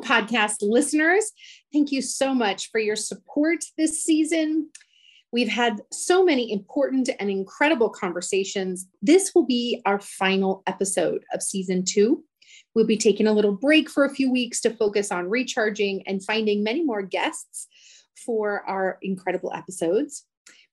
Podcast listeners. Thank you so much for your support this season. We've had so many important and incredible conversations. This will be our final episode of season two. We'll be taking a little break for a few weeks to focus on recharging and finding many more guests for our incredible episodes.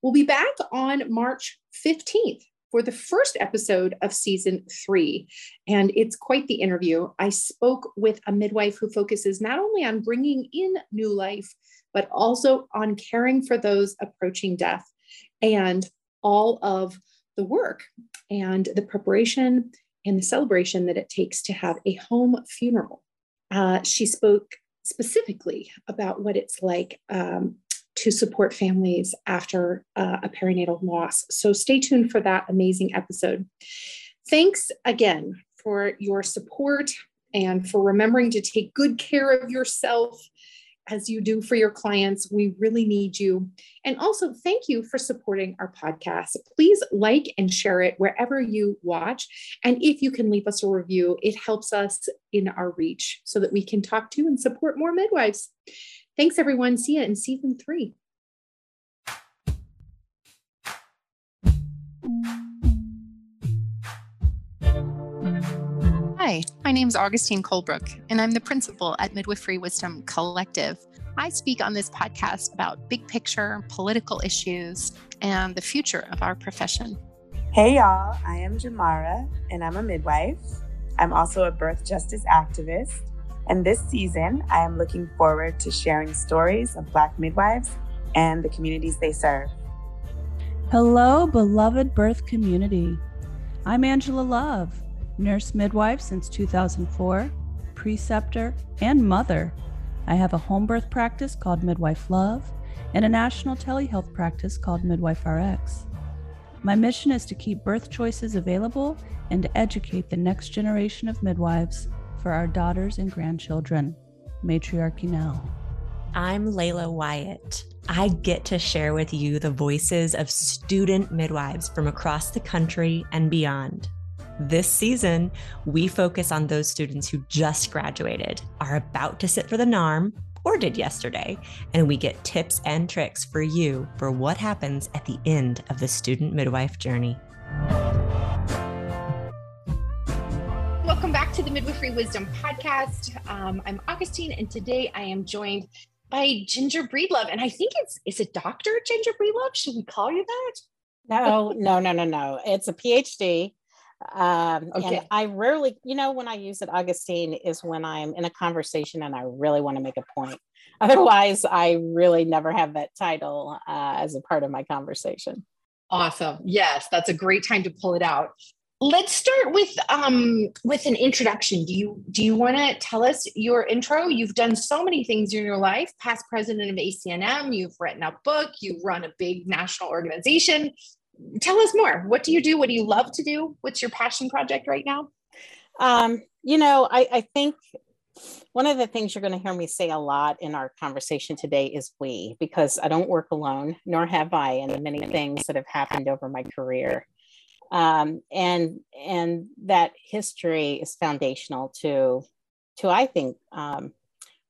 We'll be back on March 15th for the first episode of season three. And it's quite the interview. I spoke with a midwife who focuses not only on bringing in new life, but also on caring for those approaching death and all of the work and the preparation and the celebration that it takes to have a home funeral. Uh, she spoke specifically about what it's like um, to support families after uh, a perinatal loss. So stay tuned for that amazing episode. Thanks again for your support and for remembering to take good care of yourself as you do for your clients. We really need you. And also, thank you for supporting our podcast. Please like and share it wherever you watch. And if you can leave us a review, it helps us in our reach so that we can talk to and support more midwives. Thanks, everyone. See you in season three. Hi, my name is Augustine Colebrook, and I'm the principal at Midwifery Wisdom Collective. I speak on this podcast about big picture political issues and the future of our profession. Hey, y'all. I am Jamara, and I'm a midwife. I'm also a birth justice activist and this season, I am looking forward to sharing stories of Black midwives and the communities they serve. Hello, beloved birth community. I'm Angela Love, nurse midwife since 2004, preceptor, and mother. I have a home birth practice called Midwife Love and a national telehealth practice called Midwife RX. My mission is to keep birth choices available and to educate the next generation of midwives for our daughters and grandchildren. Matriarchy Now. I'm Layla Wyatt. I get to share with you the voices of student midwives from across the country and beyond. This season, we focus on those students who just graduated, are about to sit for the NARM, or did yesterday, and we get tips and tricks for you for what happens at the end of the student midwife journey. Midwifery Wisdom Podcast. Um, I'm Augustine, and today I am joined by Ginger Breedlove. And I think it's is it Dr. Ginger Breedlove? Should we call you that? No, no, no, no, no. It's a PhD. Um, okay. And I rarely, you know, when I use it, Augustine, is when I'm in a conversation and I really want to make a point. Otherwise, I really never have that title uh, as a part of my conversation. Awesome. Yes, that's a great time to pull it out let's start with um with an introduction. Do you do you want to tell us your intro? You've done so many things in your life past president of acnm you've written a book. You run a big national organization. Tell us more. What do you do? What do you love to do? What's your passion project right now? Um you know i i think one of the things you're going to hear me say a lot in our conversation today is we, because I don't work alone, nor have I in the many things that have happened over my career um, and and that history is foundational to to I think um,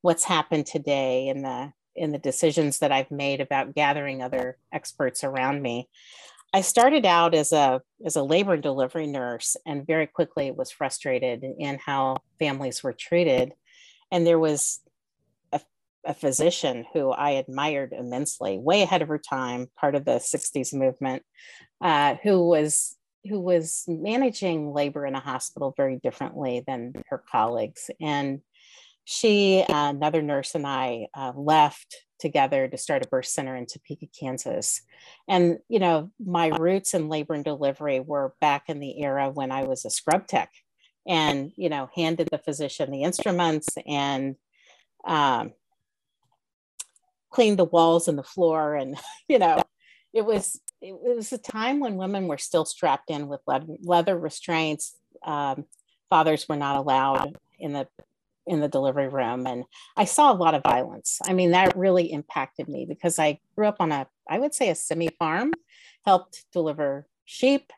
what's happened today in the in the decisions that I've made about gathering other experts around me. I started out as a as a labor and delivery nurse, and very quickly was frustrated in how families were treated. And there was a, a physician who I admired immensely, way ahead of her time, part of the '60s movement, uh, who was who was managing labor in a hospital very differently than her colleagues. And she, uh, another nurse, and I uh, left together to start a birth center in Topeka, Kansas. And, you know, my roots in labor and delivery were back in the era when I was a scrub tech and, you know, handed the physician the instruments and um, cleaned the walls and the floor and, you know, it was it, was a time when women were still strapped in with leather, restraints. Um, fathers were not allowed in the in the delivery room, and I saw a lot of violence. I mean, that really impacted me because I grew up on a I would say a semi farm, helped deliver sheep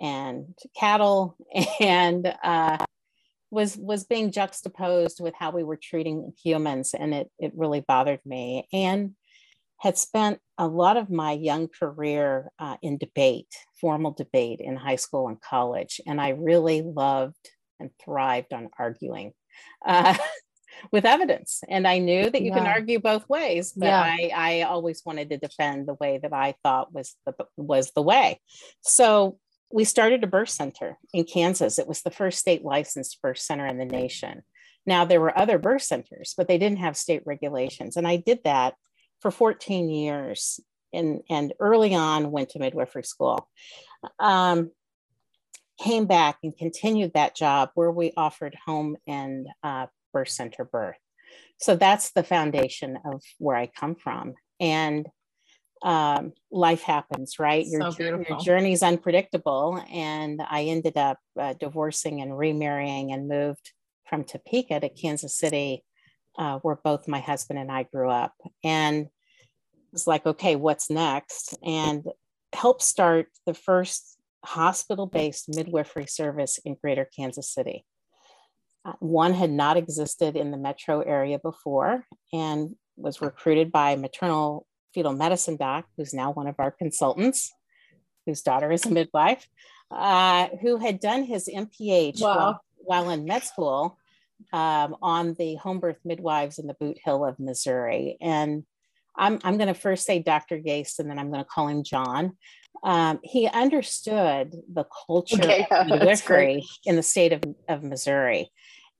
and cattle, and uh, was was being juxtaposed with how we were treating humans and it it really bothered me and had spent a lot of my young career uh, in debate formal debate in high school and college and i really loved and thrived on arguing uh, with evidence and i knew that you yeah. can argue both ways but yeah. I, I always wanted to defend the way that i thought was the was the way so we started a birth center in Kansas. It was the first state licensed birth center in the nation. Now, there were other birth centers, but they didn't have state regulations. And I did that for 14 years and, and early on went to midwifery school. Um, came back and continued that job where we offered home and uh, birth center birth. So that's the foundation of where I come from. And um, life happens, right? Your, so your journey is unpredictable. And I ended up uh, divorcing and remarrying and moved from Topeka to Kansas City, uh, where both my husband and I grew up. And it was like, okay, what's next? And helped start the first hospital based midwifery service in greater Kansas City. Uh, one had not existed in the metro area before and was recruited by maternal fetal medicine doc, who's now one of our consultants, whose daughter is a midwife, uh, who had done his MPH wow. while, while, in med school um, on the home birth midwives in the Bootheel of Missouri. And I'm, I'm going to first say Dr. Gase, and then I'm going to call him John. Um, he understood the culture okay, of midwifery in the state of, of Missouri.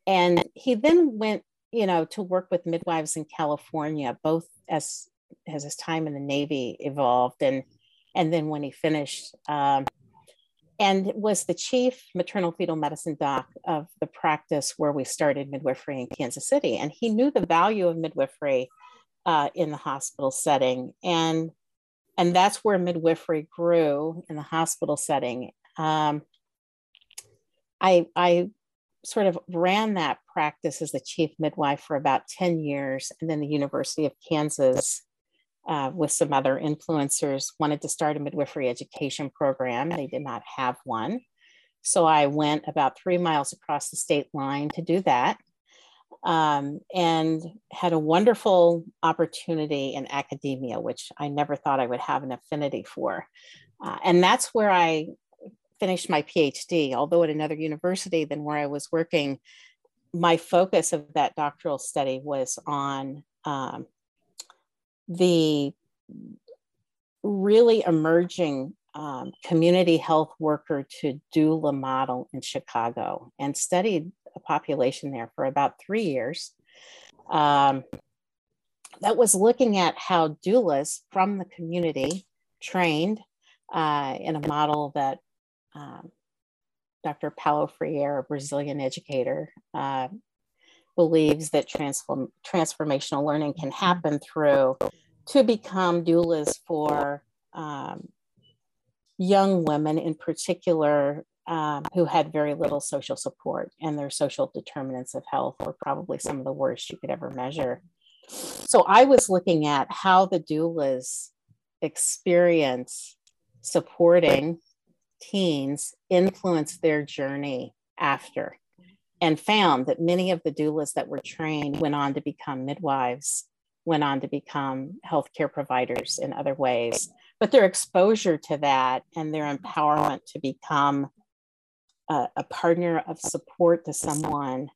And he then went, you know, to work with midwives in California, both as as his time in the Navy evolved, and and then when he finished, um, and was the chief maternal fetal medicine doc of the practice where we started midwifery in Kansas City, and he knew the value of midwifery uh, in the hospital setting, and and that's where midwifery grew in the hospital setting. Um, I I sort of ran that practice as the chief midwife for about 10 years and then the university of kansas uh, with some other influencers wanted to start a midwifery education program. They did not have one. So I went about three miles across the state line to do that um, and had a wonderful opportunity in academia, which I never thought I would have an affinity for. Uh, and that's where I finished my PhD, although at another university than where I was working. My focus of that doctoral study was on um, the really emerging um, community health worker to doula model in Chicago and studied a population there for about three years. Um, that was looking at how doulas from the community trained uh, in a model that um, Dr. Paulo Freire, a Brazilian educator, uh, believes that transform, transformational learning can happen through to become doulas for um, young women in particular um, who had very little social support and their social determinants of health were probably some of the worst you could ever measure. So I was looking at how the doulas experience supporting teens influence their journey after and found that many of the doulas that were trained went on to become midwives, went on to become healthcare providers in other ways. But their exposure to that and their empowerment to become a, a partner of support to someone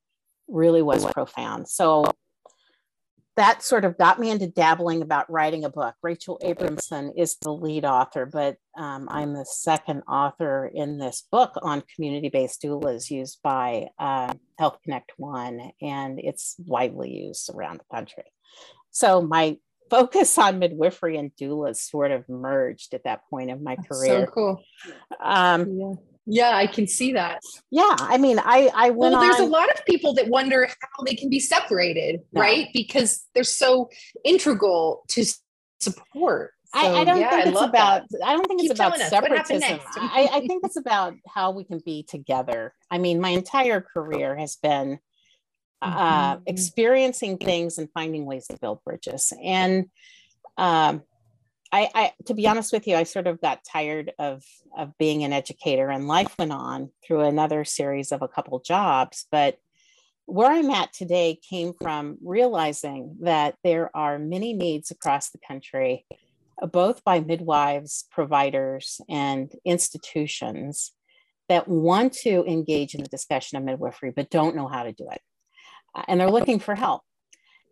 really was profound. So that sort of got me into dabbling about writing a book. Rachel Abramson is the lead author, but um, I'm the second author in this book on community based doulas used by uh, Health Connect One, and it's widely used around the country. So my focus on midwifery and doulas sort of merged at that point of my That's career. So cool. Um, yeah. Yeah, I can see that. Yeah, I mean, I I went. Well, there's on... a lot of people that wonder how they can be separated, no. right? Because they're so integral to support. So, I, I, don't yeah, think it's about. That. I don't think Keep it's about separatism. I, I think it's about how we can be together. I mean, my entire career has been uh, mm-hmm. experiencing things and finding ways to build bridges. And um, I, I, to be honest with you, I sort of got tired of of being an educator, and life went on through another series of a couple jobs. But where I'm at today came from realizing that there are many needs across the country, both by midwives, providers, and institutions that want to engage in the discussion of midwifery but don't know how to do it. And they're looking for help.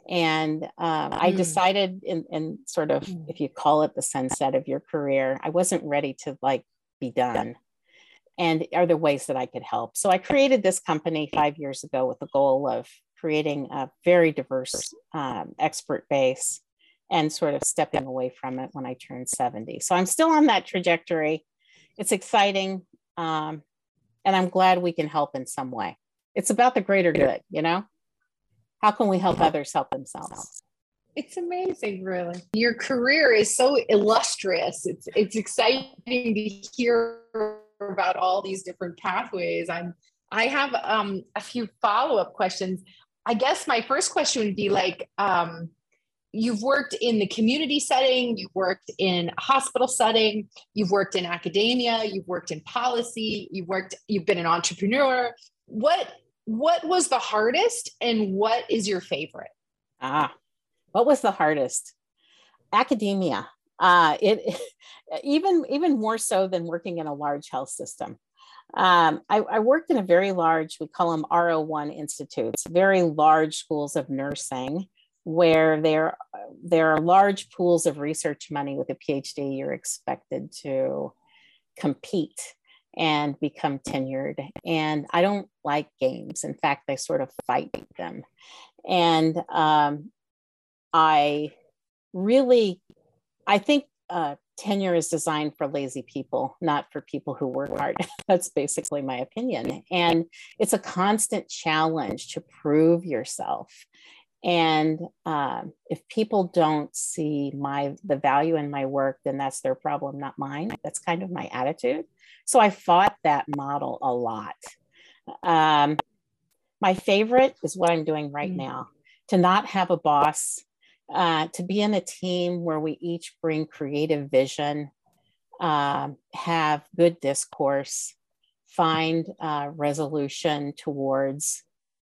And um, I hmm. decided, in, in sort of, hmm. if you call it the sunset of your career, I wasn't ready to like be done and are there ways that I could help? So I created this company five years ago with the goal of creating a very diverse um, expert base and sort of stepping away from it when I turned 70. So I'm still on that trajectory. It's exciting. Um, and I'm glad we can help in some way. It's about the greater good, you know? How can we help others help themselves? It's amazing, really. Your career is so illustrious. It's it's exciting to hear about all these different pathways. I'm I have um, a few follow up questions. I guess my first question would be like, um, you've worked in the community setting, you've worked in a hospital setting, you've worked in academia, you've worked in policy, you've worked, you've been an entrepreneur. What what was the hardest, and what is your favorite? Ah, what was the hardest? Academia uh, it even even more so than working in a large health system. Um, I, I, worked in a very large, we call them R01 institutes, very large schools of nursing, where there there are large pools of research money with a PhD. You're expected to compete and become tenured. And I don't like games. In fact, I sort of fight them. And um, I really I think uh, tenure is designed for lazy people, not for people who work hard. That's basically my opinion. And it's a constant challenge to prove yourself. And um, if people don't see my the value in my work, then that's their problem, not mine. That's kind of my attitude. So I fought that model a lot. Um, my favorite is what I'm doing right mm. now to not have a boss uh, to be in a team where we each bring creative vision, uh, have good discourse, find uh, resolution towards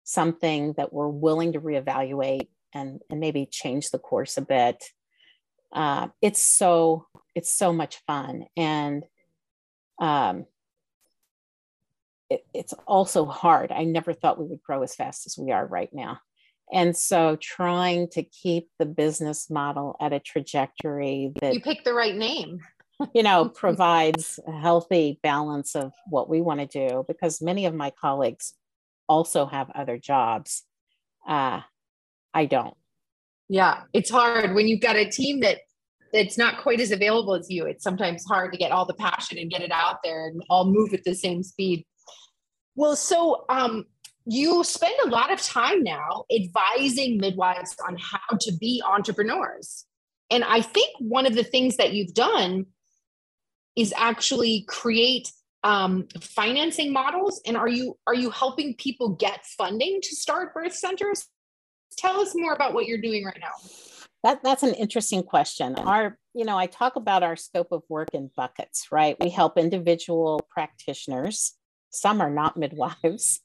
something that we're willing to reevaluate and, and maybe change the course a bit. Uh, it's so it's so much fun and um, it, it's also hard. I never thought we would grow as fast as we are right now. And so trying to keep the business model at a trajectory that you pick the right name, you know, provides a healthy balance of what we want to do because many of my colleagues also have other jobs. Uh, I don't. Yeah, it's hard when you've got a team that that's not quite as available as you. It's sometimes hard to get all the passion and get it out there and all move at the same speed. Well, so um, you spend a lot of time now advising midwives on how to be entrepreneurs. And I think one of the things that you've done is actually create um, financing models. And are you are you helping people get funding to start birth centers? Tell us more about what you're doing right now. That, that's an interesting question. Our, you know, I talk about our scope of work in buckets, right? We help individual practitioners. Some are not midwives.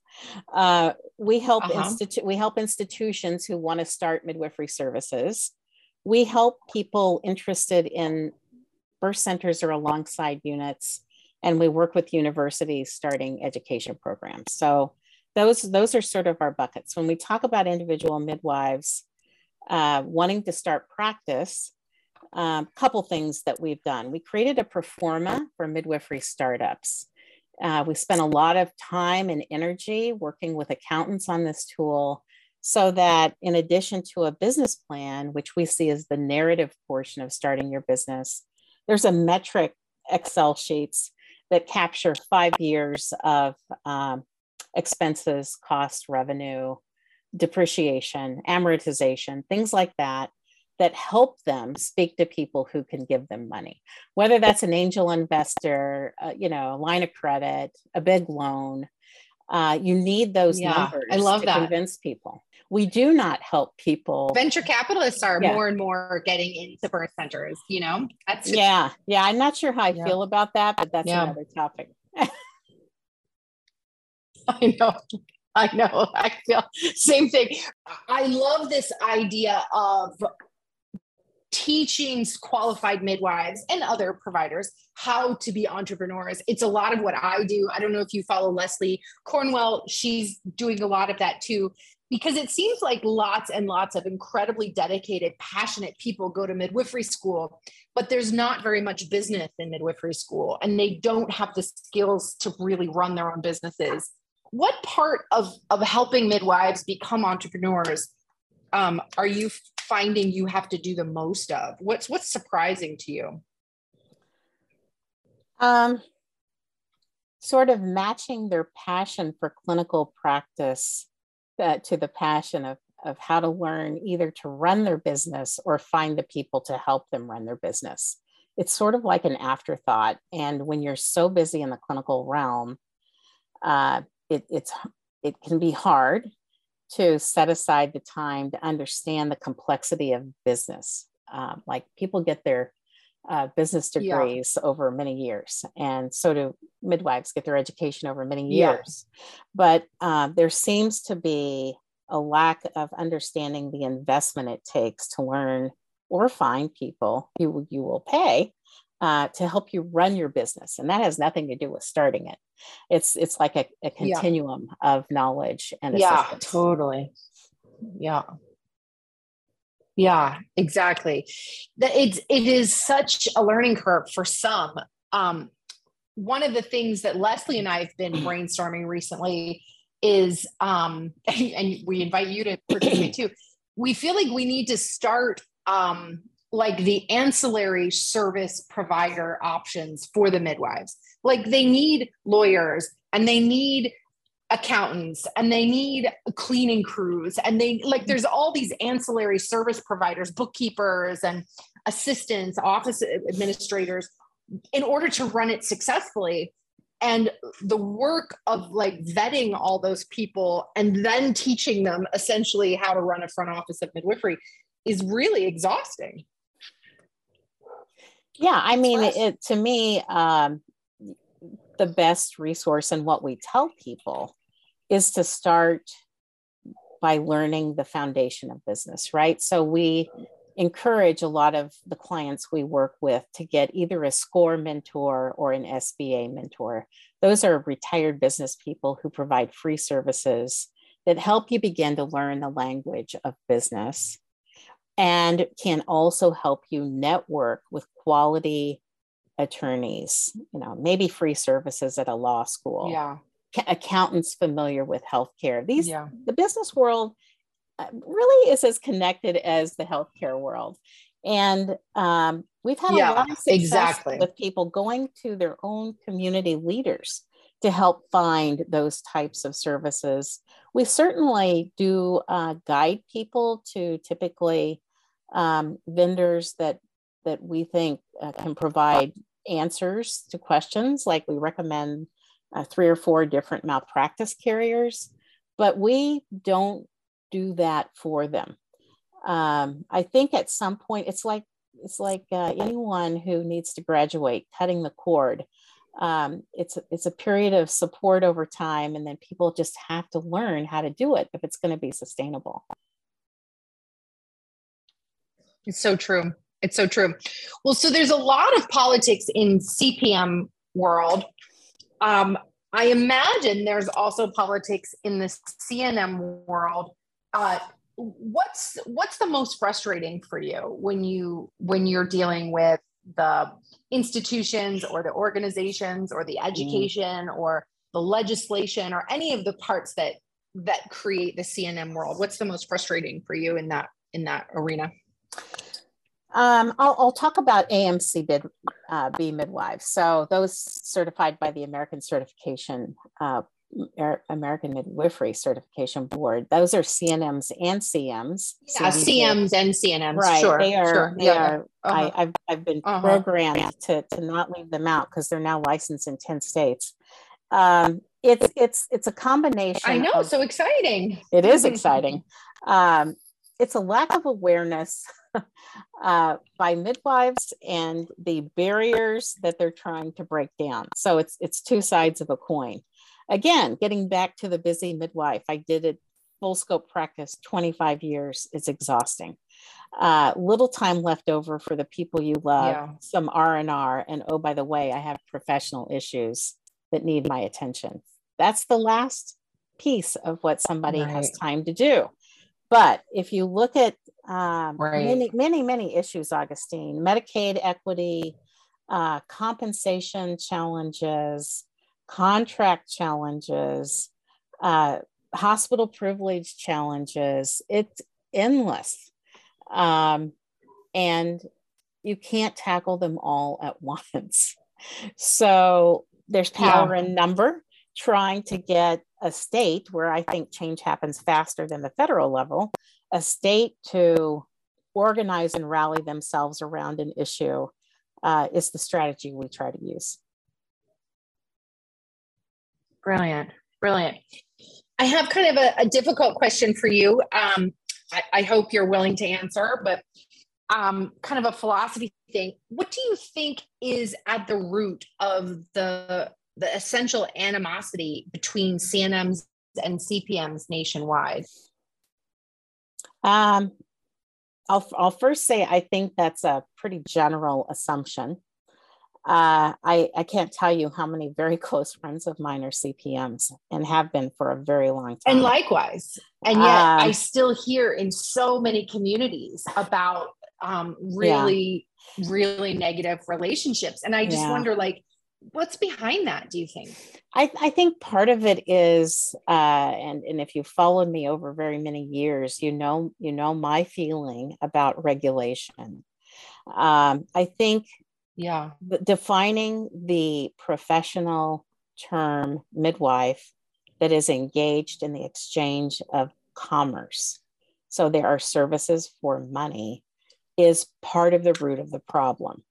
Uh, we help uh-huh. institute we help institutions who want to start midwifery services. We help people interested in birth centers or alongside units, and we work with universities starting education programs. So those those are sort of our buckets. When we talk about individual midwives uh, wanting to start practice, a um, couple things that we've done. We created a pro forma for midwifery startups. Uh, we spent a lot of time and energy working with accountants on this tool so that in addition to a business plan, which we see as the narrative portion of starting your business, there's a metric Excel sheets that capture five years of um, expenses, cost, revenue, depreciation, amortization, things like that that help them speak to people who can give them money. Whether that's an angel investor uh, you know a line of credit a big loan uh, you need those yeah, numbers I love to that. convince people. We do not help people. Venture capitalists are yeah. more and more getting into birth centers you know? That's just- yeah yeah i'm not sure how i yeah. feel about that but that's another topic. I know I know. I feel same thing. I love this idea of teaching qualified midwives and other providers how to be entrepreneurs. It's a lot of what I do. I don't know if you follow Leslie Cornwell. She's doing a lot of that too, because it seems like lots and lots of incredibly dedicated, passionate people go to midwifery school, but there's not very much business in midwifery school and they don't have the skills to really run their own businesses. What part of, of helping midwives become entrepreneurs um, are you finding you have to do the most of? What's what's surprising to you? Um, sort of matching their passion for clinical practice uh, to the passion of of how to learn either to run their business or find the people to help them run their business. It's sort of like an afterthought, and when you're so busy in the clinical realm, uh, it, it's it can be hard to set aside the time to understand the complexity of business. Uh, like people get their uh, business degrees yeah. over many years, and so do midwives get their education over many years. Yeah. But uh, there seems to be a lack of understanding the investment it takes to learn or find people who you will pay uh, to help you run your business and that has nothing to do with starting it it's it's like a, a continuum yeah. of knowledge and yeah. assistance. totally. Yeah. Yeah exactly. That it's it is such a learning curve for some. Um one of the things that leslie and i have been brainstorming recently is um and we invite you to participate too. We feel like we need to start um like the ancillary service provider options for the midwives. Like they need lawyers and they need accountants and they need cleaning crews and they like there's all these ancillary service providers, bookkeepers and assistants, office administrators in order to run it successfully and the work of like vetting all those people and then teaching them essentially how to run a front office of midwifery is really exhausting yeah i mean it, to me um, the best resource and what we tell people is to start by learning the foundation of business right? So we encourage a lot of the clients we work with to get either a score mentor or an sba mentor. Those are retired business people who provide free services that help you begin to learn the language of business and can also help you network with quality attorneys, you know, maybe free services at a law school. Yeah. Accountants familiar with healthcare. These yeah. the business world uh, really is as connected as the healthcare world. And um, we've had yeah, a lot of success exactly. with people going to their own community leaders to help find those types of services. We certainly do uh, guide people to typically um, vendors that that we think uh, can provide answers to questions. Like we recommend uh, three or four different malpractice carriers, but we don't do that for them. Um, I think at some point it's like it's like uh, anyone who needs to graduate, cutting the cord. Um, it's it's a period of support over time, and then people just have to learn how to do it if it's going to be sustainable. It's so true. It's so true. Well, so there's a lot of politics in CPM world. Um, I imagine there's also politics in the CNM world. Uh, what's what's the most frustrating for you when you when you're dealing with the institutions or the organizations or the mm. education mm. or the legislation or any of the parts that that create the CNM world? What's the most frustrating for you in that in that arena? Um, I'll, I'll, talk about AMC bid, uh, B midwives. So those certified by the American Certification, uh, American Midwifery Certification Board. Those are CNMs and CMs. Yeah, CMs and CNMs. Right. Sure. They are. Sure. They yeah. are. Uh-huh. I, have I've been uh-huh. programmed to to not leave them out because they're now licensed in ten states. Um, it's it's it's a combination. I know. Of, so exciting. It is exciting. Um, it's a lack of awareness uh, by midwives and the barriers that they're trying to break down. So it's it's two sides of a coin. again, getting back to the busy midwife, I did it full scope practice 25 years. It's exhausting. Uh, little time left over for the people you love, yeah. some R&R, and oh, by the way, I have professional issues that need my attention. That's the last piece of what somebody right. has time to do. But if you look at um, right. many, many, many issues, Augustine, Medicaid equity, uh, compensation challenges, contract challenges, uh, hospital privilege challenges, it's endless. Um, and you can't tackle them all at once. So there's power yeah. in number trying to get a state where I think change happens faster than the federal level, a state to organize and rally themselves around an issue uh, is the strategy we try to use. Brilliant, brilliant. I have kind of a, a difficult question for you. Um, I, I, hope you're willing to answer, but um, kind of a philosophy thing. What do you think is at the root of the the essential animosity between CNMs and CPMs nationwide? Um, I'll, I'll first say I think that's a pretty general assumption. Uh, I, I can't tell you how many very close friends of mine are CPMs and have been for a very long time. And likewise. And yet um, I still hear in so many communities about um, really, yeah. really negative relationships. And I just yeah. wonder like, what's behind that do you think? I, I think part of it is uh, and, and if you followed me over very many years you know you know my feeling about regulation. Um, i think yeah. defining the professional term midwife that is engaged in the exchange of commerce so there are services for money is part of the root of the problem.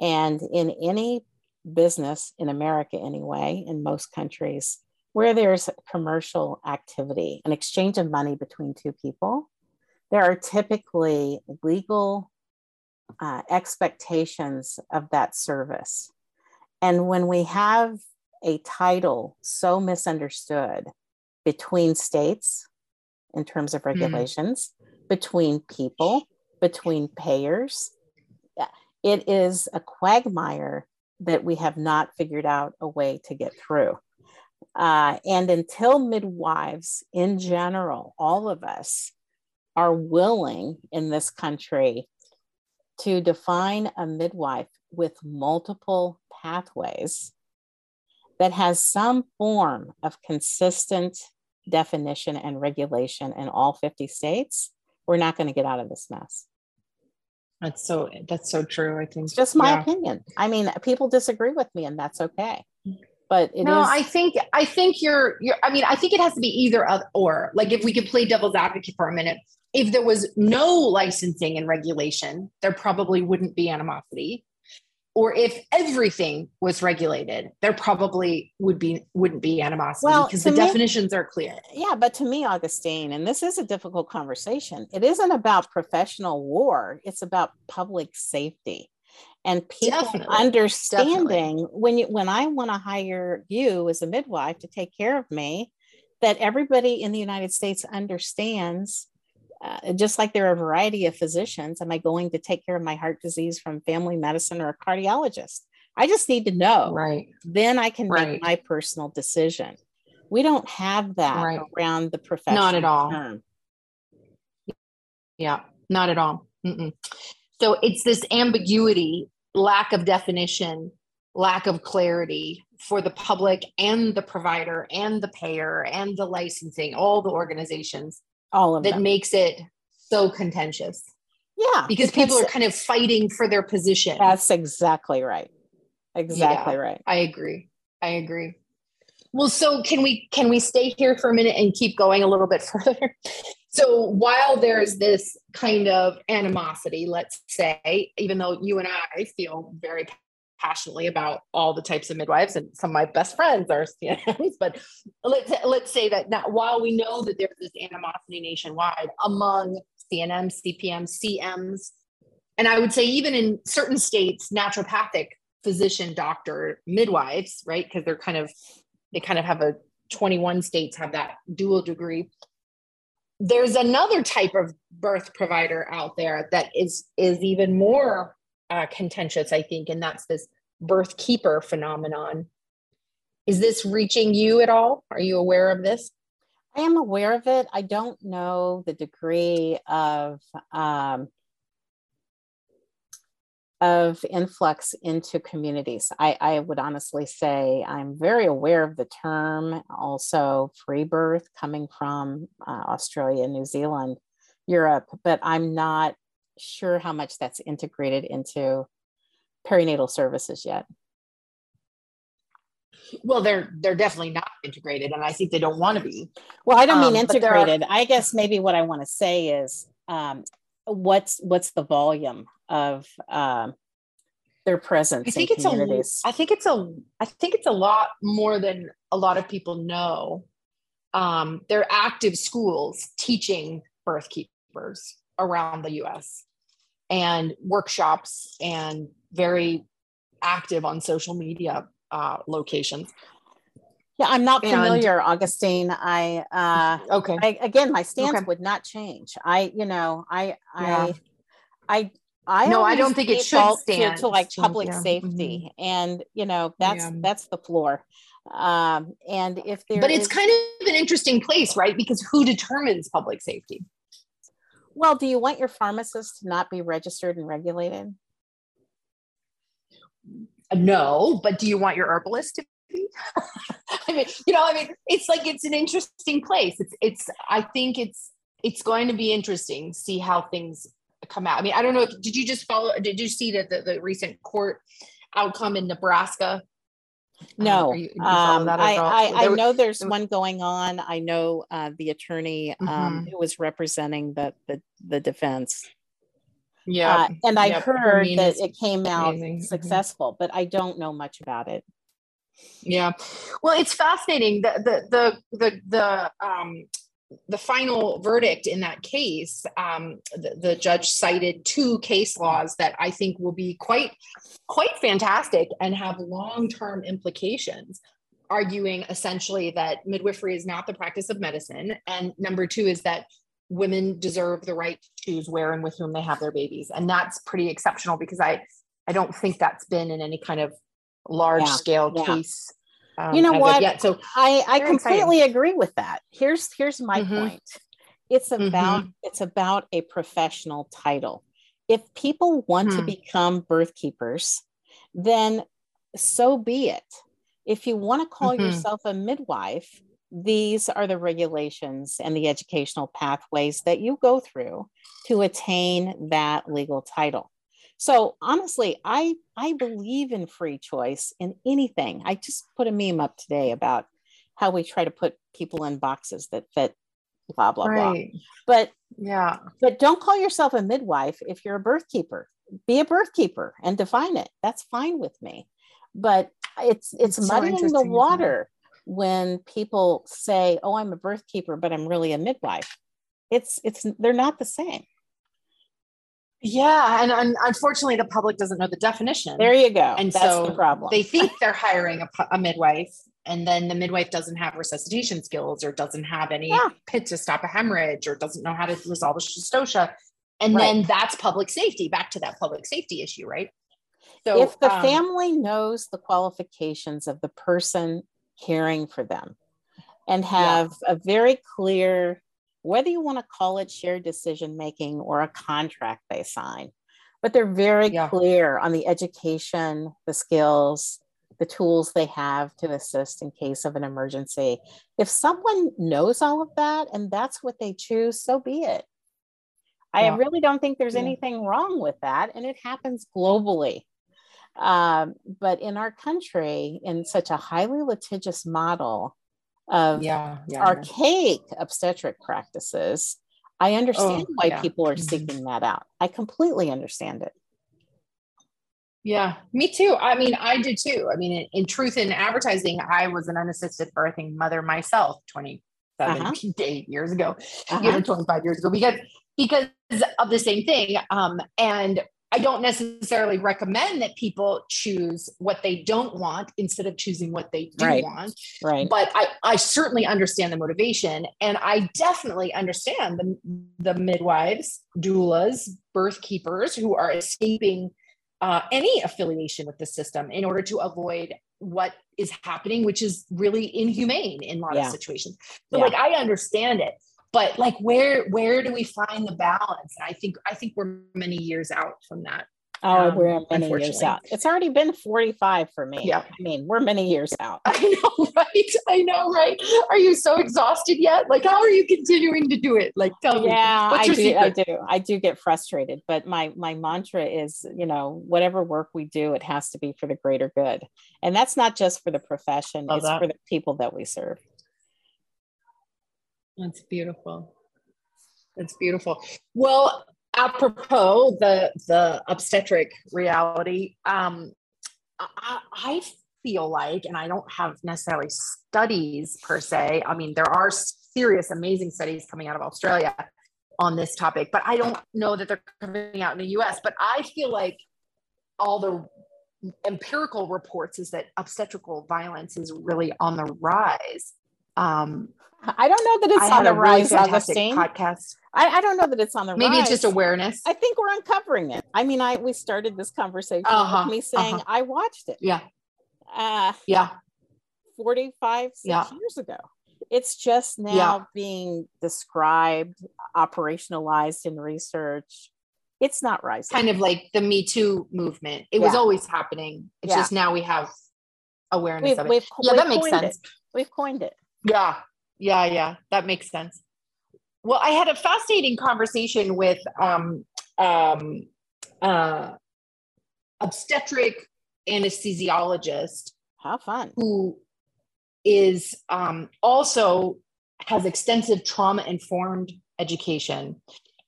And in any business in America, anyway, in most countries, where there's commercial activity, an exchange of money between two people, there are typically legal uh, expectations of that service. And when we have a title so misunderstood between states in terms of hmm. regulations, mm. between people, between payers, it is a quagmire that we have not figured out a way to get through. Uh, and until midwives in general, all of us, are willing in this country to define a midwife with multiple pathways that has some form of consistent definition and regulation in all 50 states, we're not going to get out of this mess. That's so eh, that's so true. I think it's just my yeah. opinion. I mean, people disagree with me, and that's okay. But no, is- I think I think you're you're. I mean, I think it has to be either or. Like, if we could play devil's advocate for a minute, if there was no licensing and regulation, there probably wouldn't be animosity or if everything was regulated there probably would be wouldn't be animosity well, because the me, definitions are clear yeah but to me augustine and this is a difficult conversation it isn't about professional war it's about public safety and people Definitely. understanding Definitely. when you when i want to hire you as a midwife to take care of me that everybody in the united states understands uh, just like there are a variety of physicians, am I going to take care of my heart disease from family medicine or a cardiologist? I just need to know. Right. Then I can right. make my personal decision. We don't have that right. around the profession. Not at all. Term. Yeah, not at all. Mm-mm. So it's this ambiguity, lack of definition, lack of clarity for the public and the provider and the payer and the licensing, all the organizations all of that them. makes it so contentious. Yeah. Because people are kind of fighting for their position. That's exactly right. Exactly yeah, right. I agree. I agree. Well, so can we can we stay here for a minute and keep going a little bit further? So while there's this kind of animosity, let's say, even though you and I feel very passionately about all the types of midwives and some of my best friends are CNMs, but let's let's say that now while we know that there's this animosity nationwide among CNMs, CPMs, CMs, and I would say even in certain states, naturopathic physician, doctor, midwives, right? Because they're kind of they kind of have a 21 states have that dual degree. There's another type of birth provider out there that is is even more uh, contentious, I think, and that's this birth keeper phenomenon. Is this reaching you at all? Are you aware of this? I am aware of it. I don't know the degree of um, of influx into communities. I, I, would honestly say I'm very aware of the term, also free birth coming from uh, Australia, New Zealand, Europe, but I'm not sure how much that's integrated into perinatal services yet. Well, they're they're definitely not integrated, and I think they don't want to be. Well, I don't mean um, integrated. Are, I guess maybe what I want to say is um, what's what's the volume of um, their presence I think it's communities? A, I think it's a I think it's a lot more than a lot of people know. Um, they're active schools teaching birth keepers around the U.S. and workshops and very active on social media uh, locations. Yeah, I'm not familiar, and, Augustine. I uh okay. I, again, my stance okay. would not change. I, you know, I I I I no, I don't think it should stand to, to like public yeah. safety, mm-hmm. and you know that's yeah. that's the floor. Um, and if there, but it's kind of an interesting place, right? Because who determines public safety? Well, do you want your pharmacist to not be registered and regulated? No, but do you want your herbalist to be? I mean, you know, I mean, it's like it's an interesting place. It's it's I think it's it's going to be interesting see how things come out. I mean, I don't know did you just follow did you see that the, the recent court outcome in Nebraska? No, um, you, you um, I, I, I, know there's one going on. I know uh, the attorney um, mm-hmm. who was representing the, the, the defense yeah. Uh, and I yep. heard that it came out amazing. Mm-hmm. successful, but I don't know much about it. Yeah. Well, it's fascinating. The the the the the um the final verdict in that case, um, the, the, judge cited two case laws that I think will be quite, quite fantastic and have long-term implications. Arguing essentially that midwifery is not the practice of medicine, and number two is that women deserve the right to choose where and with whom they have their babies and that's pretty exceptional because i i don't think that's been in any kind of large yeah, scale yeah. case um, you know what yet. so i i completely exciting. agree with that here's here's my mm-hmm. point it's about mm-hmm. it's about a professional title if people want mm-hmm. to hmm. become birth keepers then so be it if you want to call mm-hmm. yourself a midwife these are the regulations and the educational pathways that you go through to attain that legal title. So honestly, I I believe in free choice in anything. I just put a meme up today about how we try to put people in boxes that fit blah blah right. blah. But yeah, but don't call yourself a midwife if you're a birth keeper. Be a birth keeper and define it. That's fine with me. But it's it's, it's muddying so the water when people say, "Oh, I'm a birth keeper, but I'm really a midwife." It's it's they're not the same. Yeah, and, and unfortunately, the public doesn't know the definition. There you go. And that's so the problem. they think they're hiring a, a, midwife, and then the midwife doesn't have resuscitation skills, or doesn't have any yeah. pit to stop a hemorrhage, or doesn't know how to resolve a dystocia, and right. then that's public safety. Back to that public safety issue, right? So, if the um, family knows the qualifications of the person caring for them and have yeah. a very clear whether you want to call it shared decision making or a contract they sign but they're very yeah. clear on the education the skills the tools they have to assist in case of an emergency if someone knows all of that and that's what they choose so be it yeah. i really don't think there's anything wrong with that and it happens globally um, but in our country, in such a highly litigious model of yeah, yeah, archaic yeah. obstetric practices, I understand oh, why people are mm-hmm. seeking that out. I completely understand it. Yeah, me too. I mean, I do too. I mean, in, in truth, in advertising, I was an unassisted birthing mother myself 27 uh-huh. years ago, uh-huh. you know, 25 years ago, because because of the same thing. Um, and I don't necessarily recommend that people choose what they don't want instead of choosing what they do Right. want. Right. But I, I certainly understand the motivation. And I definitely understand the, the midwives, doulas, birth keepers who are escaping uh, any affiliation with the system in order to avoid what is happening, which is really inhumane in a lot Yeah. of situations. So Yeah. like I understand it. But like where where do we find the balance? And I think I think we're many years out from that. Oh, um, we're many years out. It's already been 45 for me. Yeah. I mean, we're many years out. I know, right? I know, right? Are you so exhausted yet? Like, how are you continuing to do it? Like, tell me. Yeah, I do. I do. I do get frustrated, but my my mantra is, you know, whatever work we do, it has to be for the greater good, and that's not just for the profession; Love it's that. for the people that we serve. That's beautiful. That's beautiful. Well, apropos the the obstetric reality, um, I, I feel like, and I don't have necessarily studies per se. I mean, there are serious, amazing studies coming out of Australia on this topic, but I don't know that they're coming out in the U.S. But I feel like all the empirical reports is that obstetrical violence is really on the rise. Um, I don't know that it's I on the really rise, fantastic Augustine. podcast. I, I don't know that it's on the rise. Maybe rise. it's just awareness. I think we're uncovering it. I mean, I we started this conversation Uh-huh, with me saying uh-huh. I watched it yeah, uh, yeah, 45, six Yeah. years ago. It's just now Yeah. being described, operationalized in research. It's not rising. kind of like the Me Too movement. It was always happening. It's Yeah. just now we have awareness We've, of it. Yeah, that makes sense. It. We've coined it. Yeah, yeah, yeah. That makes sense. Well, I had a fascinating conversation with um, um, uh, obstetric anesthesiologist How fun. who is um, also has extensive trauma informed education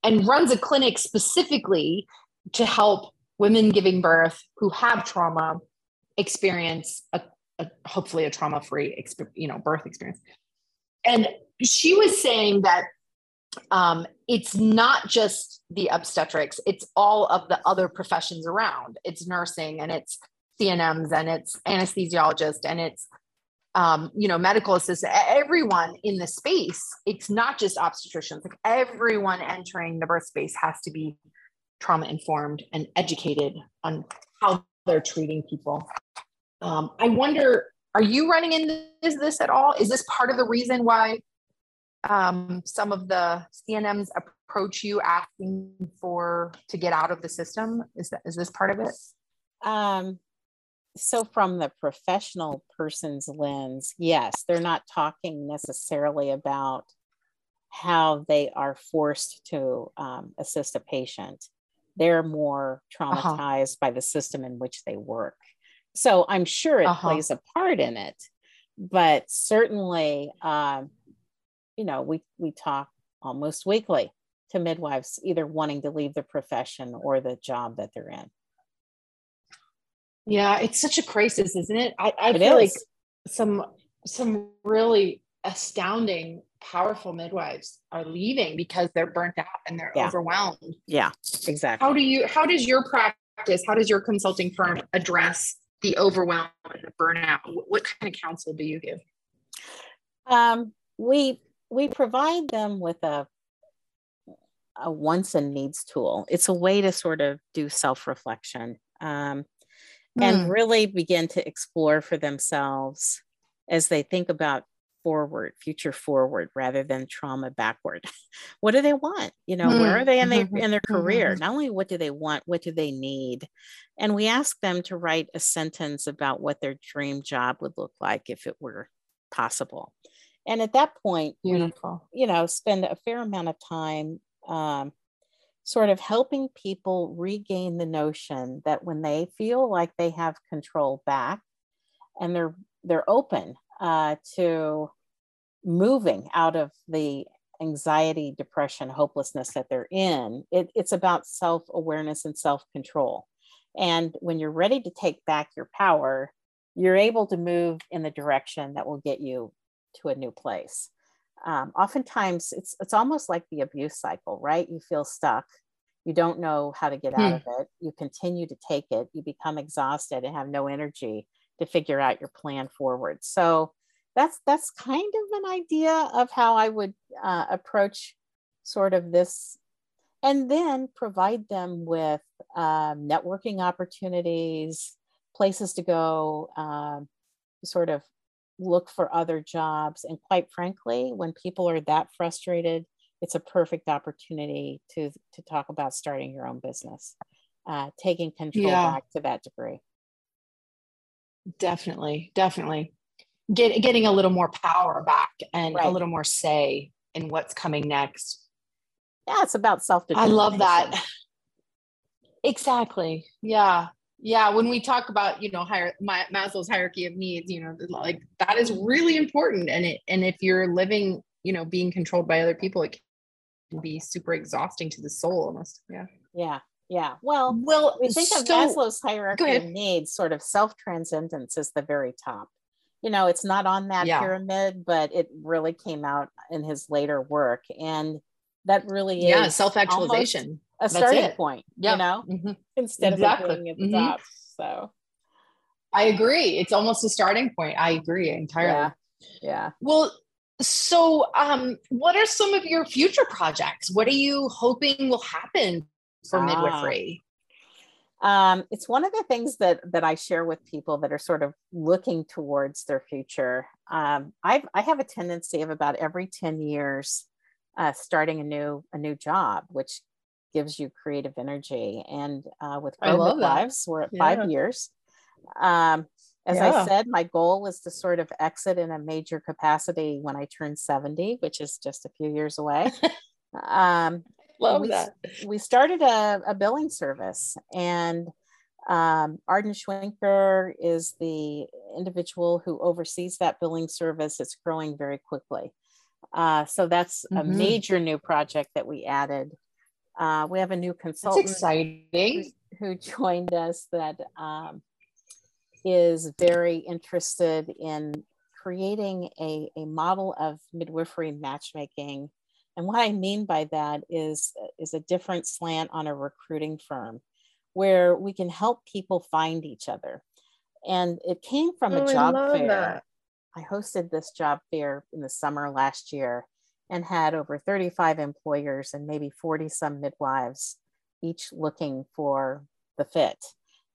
and runs a clinic specifically to help women giving birth who have trauma experience a, a hopefully a trauma free you know birth experience. And she was saying that um, it's not just the obstetrics it's all of the other professions around. It's nursing and it's cnms and it's anesthesiologist and it's um, you know medical assistant everyone in the space it's not just obstetricians. Like everyone entering the birth space has to be trauma informed and educated on how they're treating people um, i wonder are you running into this, this at all is this part of the reason why um, some of the cnms approach you asking for to get out of the system is that is this part of it Um, so from the professional person's lens, yes, they're not talking necessarily about how they are forced to um, assist a patient. They're more Uh-huh. traumatized by the system in which they work. So I'm sure it Uh-huh. plays a part in it, but certainly, um, you know, we we talk almost weekly to midwives either wanting to leave the profession or the job that they're in. Yeah, it's such a crisis, isn't it? I, I It feel like some some really astounding, powerful midwives are leaving because they're burnt out and they're Yeah. overwhelmed. Yeah, exactly. How do you how does your practice, how does your consulting firm address the overwhelm and the burnout? What, kind of counsel do you give? Um, we we provide them with a a wants and needs tool. It's a way to sort of do self reflection um, and Hmm. really begin to explore for themselves as they think about forward, future forward, rather than trauma backward. what do they want? You know, where are they in their Mhm. in their career? Mhm. Not only what do they want, what do they need? And we ask them to write a sentence about what their dream job would look like if it were possible. And at that point, we Beautiful. you know spend a fair amount of time um, sort of helping people regain the notion that when they feel like they have control back and they're they're open uh, to moving out of the anxiety depression hopelessness that they're in it, it's about self-awareness and self-control. And when you're ready to take back your power you're able to move in the direction that will get you to a new place. Um, oftentimes it's it's almost like the abuse cycle right? You feel stuck. You don't know how to get out hmm. of it. You continue to take it. You become exhausted and have no energy to figure out your plan forward. So that's that's kind of an idea of how i would uh, approach sort of this and then provide them with um, networking opportunities places to go um, sort of look for other jobs. And quite frankly when people are that frustrated it's a perfect opportunity to to talk about starting your own business uh, taking control yeah. back to that degree definitely definitely. Get, getting a little more power back and right. a little more say in what's coming next. Yeah it's about self i love that. exactly. Yeah. Yeah when we talk about you know higher my, maslow's hierarchy of needs you know like that is really important and it and if you're living you know being controlled by other people it can be super exhausting to the soul almost. Yeah. Yeah yeah well well we think so, of maslow's hierarchy of needs sort of self-transcendence is the very top you know it's not on that yeah. pyramid but it really came out in his later work and that really yeah self-actualization a starting point yeah. you know mm-hmm. instead exactly. of being at the mm-hmm. top so i agree it's almost a starting point i agree entirely yeah, yeah. well so um what are some of your future projects what are you hoping will happen for ah. midwifery um, it's one of the things that that I share with people that are sort of looking towards their future. Um, I've, I have a tendency of about every ten years uh, starting a new a new job, which gives you creative energy. And uh, with Grow Lives, we're at yeah. five years. Um, as yeah. I said, my goal is to sort of exit in a major capacity when I turn 70, which is just a few years away. um, Love we, that. We started a, a billing service, and um, Arden Schwenker is the individual who oversees that billing service. It's growing very quickly. Uh, so that's mm-hmm. a major new project that we added. Uh, we have a new consultant that's exciting. Who, who joined us that um, is very interested in creating a, a model of midwifery matchmaking. And what I mean by that is, is a different slant on a recruiting firm where we can help people find each other. And it came from oh, a job fair. That. I hosted this job fair in the summer last year and had over 35 employers and maybe 40 some midwives, each looking for the fit,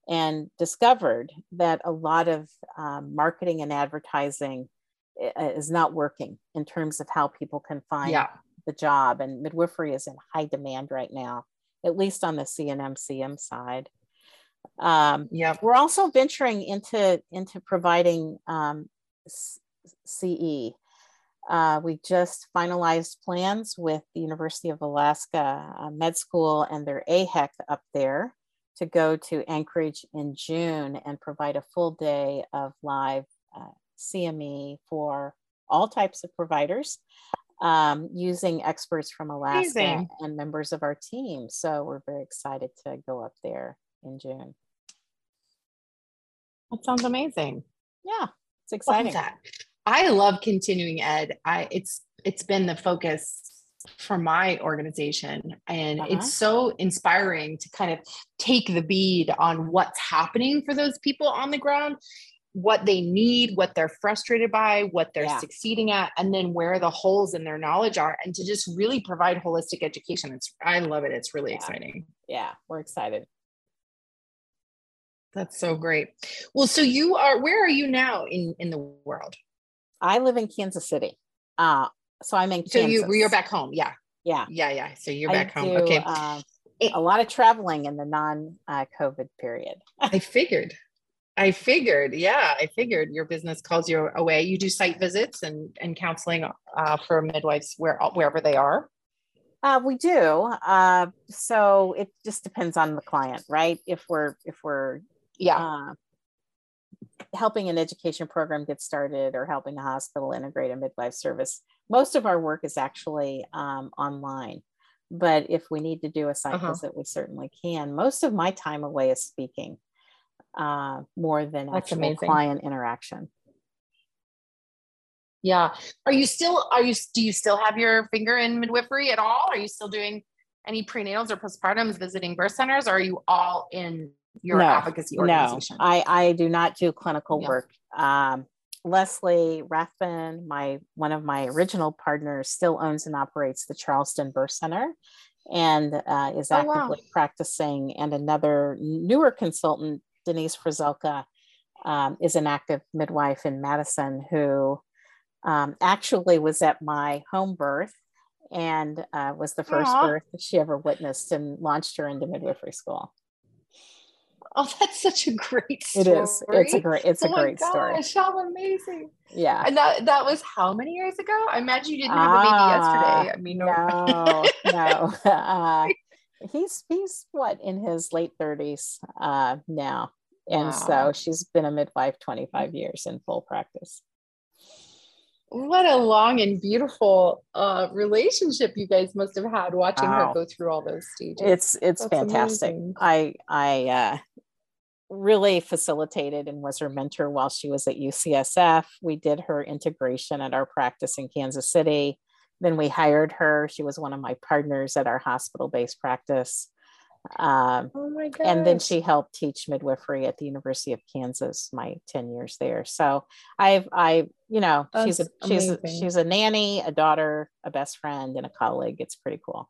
and discovered that a lot of um, marketing and advertising uh, is not working in terms of how people can find yeah. The job. And midwifery is in high demand right now, at least on the CNMCM side. Um, yeah, we're also venturing into into providing um, CE. Uh, we just finalized plans with the University of Alaska uh, Med School and their AHEC up there to go to Anchorage in June and provide a full day of live uh, CME for all types of providers um, using experts from Alaska Amazing. and members of our team. So we're very excited to go up there in June. That sounds amazing. Yeah, it's exciting. I love continuing ed. I it's it's been the focus for my organization and uh-huh. it's so inspiring to kind of take the bead on what's happening for those people on the ground what they need what they're frustrated by what they're yeah. succeeding at and then where the holes in their knowledge are and to just really provide holistic education it's i love it it's really yeah. exciting yeah we're excited that's so great well so you are where are you now in in the world I live in Kansas City. Uh, so I'm in so you you're back home. Yeah. Yeah. Yeah. Yeah. So you're back I home. Do, okay. Uh, a lot of traveling in the non uh, COVID period. I figured. I figured. Yeah. I figured your business calls you away. You do site visits and, and counseling uh, for midwives where, wherever they are. Uh, we do. Uh, so it just depends on the client, right? If we're, if we're, yeah, uh, helping an education program get started or helping a hospital integrate a midwife service. Most of our work is actually um, online, but if we need to do a site uh-huh. visit, we certainly can. Most of my time away is speaking uh, more than That's actual amazing. client interaction. Yeah. Are you still, are you, do you still have your finger in midwifery at all? Are you still doing any prenatals or postpartums visiting birth centers, or are you all in your No, advocacy organization? No, I, I do not do clinical Yeah. work. Um, Leslie Rathbun, my one of my original partners, still owns and operates the Charleston Birth Center, and uh, is Oh, wow. actively practicing. And another newer consultant, Denise Frizelka, um, is an active midwife in Madison who um, actually was at my home birth and uh, was the first Aw. birth that she ever witnessed and launched her into midwifery school. oh, that's such a great story. is. It's a great. It's a oh my great story. gosh, how amazing! Yeah. And that that was how many years ago? I imagine you didn't have a baby Ah, yesterday. I mean, No, no. Uh, he's he's what in his late thirties uh, now, and so she's been a midwife twenty five years in full practice. what a long and beautiful uh, relationship you guys must have had watching Wow. her go through all those stages. It's it's That's fantastic. amazing. I I uh, really facilitated and was her mentor while she was at UCSF. We did her integration at our practice in Kansas City. Then we hired her. She was one of my partners at our hospital based practice. Um, oh my god! and then she helped teach midwifery at the University of Kansas my 10 years there. So I've I you know she's a she's a, she's a nanny, a daughter, a best friend and a colleague. It's pretty cool.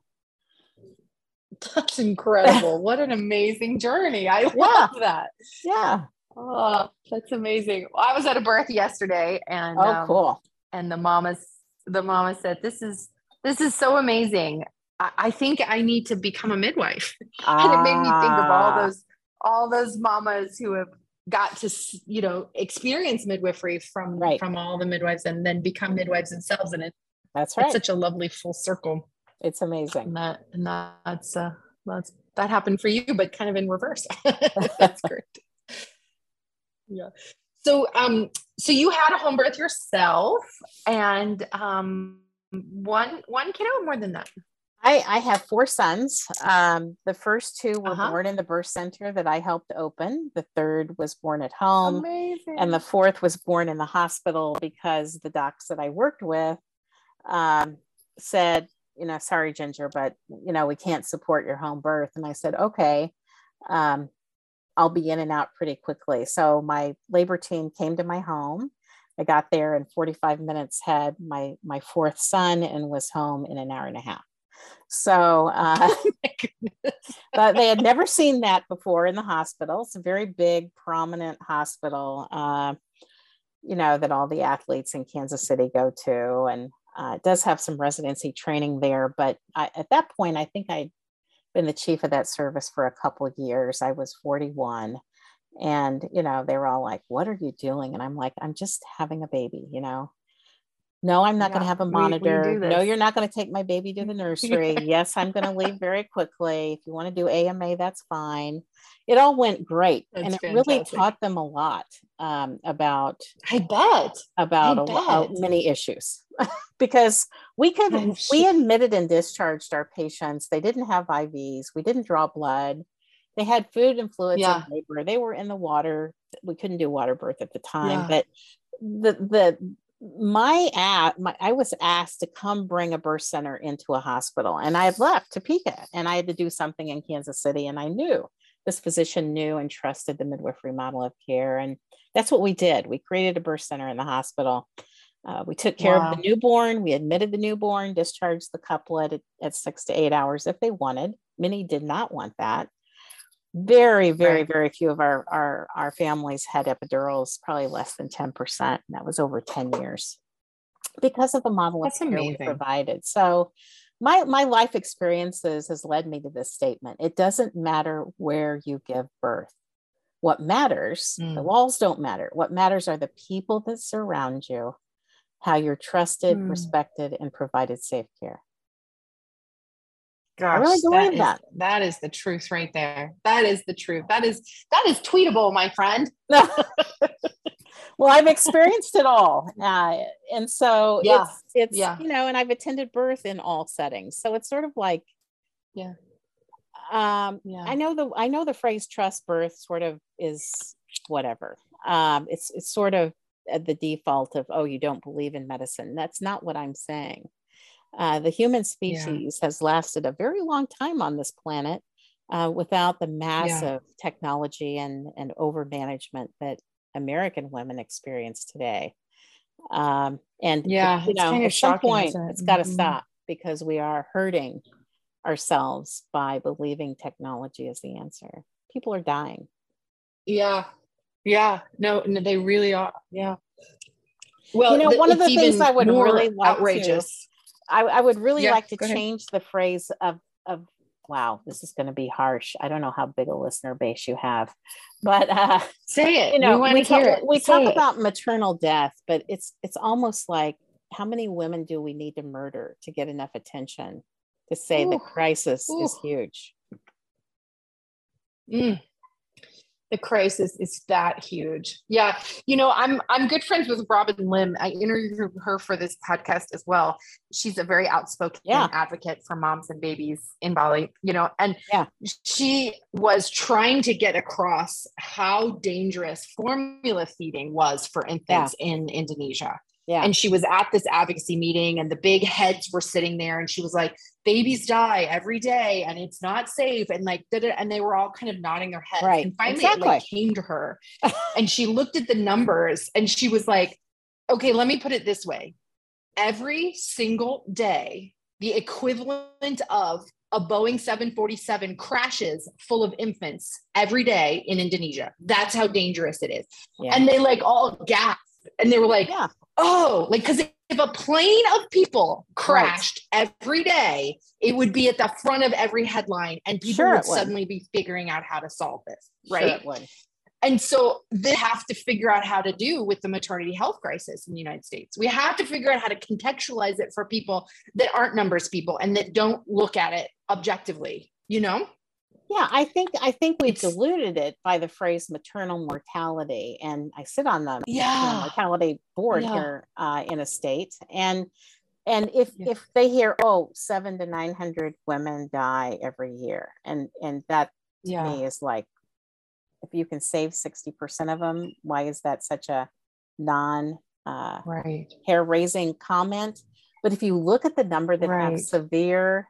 That's incredible. what an amazing journey. I Yeah. love that. Yeah. Oh, that's amazing. I was at a birth yesterday and Oh um, cool. and the mamas the mama said this is this is so amazing. I, think I need to become a midwife. and it made me think of all Ah, those all those mamas who have got to you know experience midwifery from Right. from all the midwives and then become midwives themselves and it, That's it's right. such a lovely full circle It's amazing. and that and that's uh that's that happened for you but kind of in reverse that's great yeah so um so you had a home birth yourself and um one one kiddo or more than that I, I have four sons. Um, the first two were Uh-huh. born in the birth center that I helped open. The third was born at home. amazing and the fourth was born in the hospital because the docs that I worked with um, said, you know, sorry, Ginger, but you know, we can't support your home birth. And I said, okay, um, I'll be in and out pretty quickly. So my labor team came to my home. I got there in 45 minutes, had my my fourth son, and was home in an hour and a half. So uh, but they had never seen that before in the hospital. It's a very big, prominent hospital, uh, you know, that all the athletes in Kansas City go to. And uh, it does have some residency training there. But I, at that point, I think I'd been the chief of that service for a couple of years. I was 41. And, you know, they were all like, What are you doing? And I'm like, I'm just having a baby, you know. No, I'm not going to have a we- we monitor. no, you're not going to take my baby to the nursery. yes, I'm going to leave very quickly. If you want to do AMA, that's fine. It all went great, and That's it really taught them a lot um, about i bet about I a, lo- bet. many issues because we could I'm we admitted and discharged our patients. They didn't have IVs. We didn't draw blood. They had food and fluids Yeah. in labor. They were in the water. We couldn't do water birth at the time, Yeah. but the the my at my I was asked to come bring a birth center into a hospital, and I had left Topeka, and I had to do something in Kansas City, and I knew this physician knew and trusted the midwifery model of care, and that's what we did. We created a birth center in the hospital. Uh, we took care of the newborn. We admitted the newborn, discharged the couplet at, at six to eight hours if they wanted. Many did not want that. Very, very, very few of our, our our families had epidurals, probably less than 10%. And that was over 10 years because of the model of That's care we provided. So my my life experiences has led me to this statement. It doesn't matter where you give birth. What matters, the Mm. walls don't matter. What matters are the people that surround you, how you're trusted, Mm. respected, and provided safe care. Gosh, really believe that. that is the truth right there. That is the truth. That is that is tweetable, my friend. well, I've experienced it all. Uh, and so Yeah, it's, it's yeah. you know, and I've attended birth in all settings. So it's sort of like, Yeah. Um, Yeah. I know the I know the phrase trust birth sort of is whatever. Um, it's it's sort of the default of oh you don't believe in medicine. That's not what I'm saying. Uh, the human species yeah. has lasted a very long time on this planet uh, without the massive yeah. technology and, and over management that American women experience today. Um, and yeah, you know, at some point, it? it's got to mm-hmm. stop because we are hurting ourselves by believing technology is the answer. People are dying. Yeah, yeah, no, no they really are. Yeah. Well, you know, the, one of the things I would really like outrageous. To, I, I would really yeah, like to change ahead. the phrase of of wow, this is going to be harsh. I don't know how big a listener base you have, but uh, say it. You know, we, we talk, we talk about maternal death, but it's it's almost like how many women do we need to murder to get enough attention to say Ooh. the crisis Ooh. is huge? Mm the crisis is that huge. Yeah. You know, I'm I'm good friends with Robin Lim. I interviewed her for this podcast as well. She's a very outspoken yeah. advocate for moms and babies in Bali, you know, and yeah. she was trying to get across how dangerous formula feeding was for infants yeah. in Indonesia. Yeah. And she was at this advocacy meeting and the big heads were sitting there and she was like, babies die every day and it's not safe. And like, and they were all kind of nodding their heads. Right. And finally exactly. it like came to her and she looked at the numbers and she was like, okay, let me put it this way. Every single day, the equivalent of a Boeing 747 crashes full of infants every day in Indonesia. That's how dangerous it is. Yeah. And they like all gasped and they were like, yeah oh, like, because if a plane of people crashed right. every day, it would be at the front of every headline and people sure would, would, suddenly be figuring out how to solve this. Right. Sure and so they have to figure out how to do with the maternity health crisis in the United States. We have to figure out how to contextualize it for people that aren't numbers people and that don't look at it objectively, you know? Yeah, I think I think we've it's, diluted it by the phrase maternal mortality, and I sit on the yeah. mortality board yeah. here uh, in a state, and and if yeah. if they hear oh seven to nine hundred women die every year, and and that to yeah. me is like, if you can save sixty percent of them, why is that such a non uh, right hair raising comment? But if you look at the number that right. have severe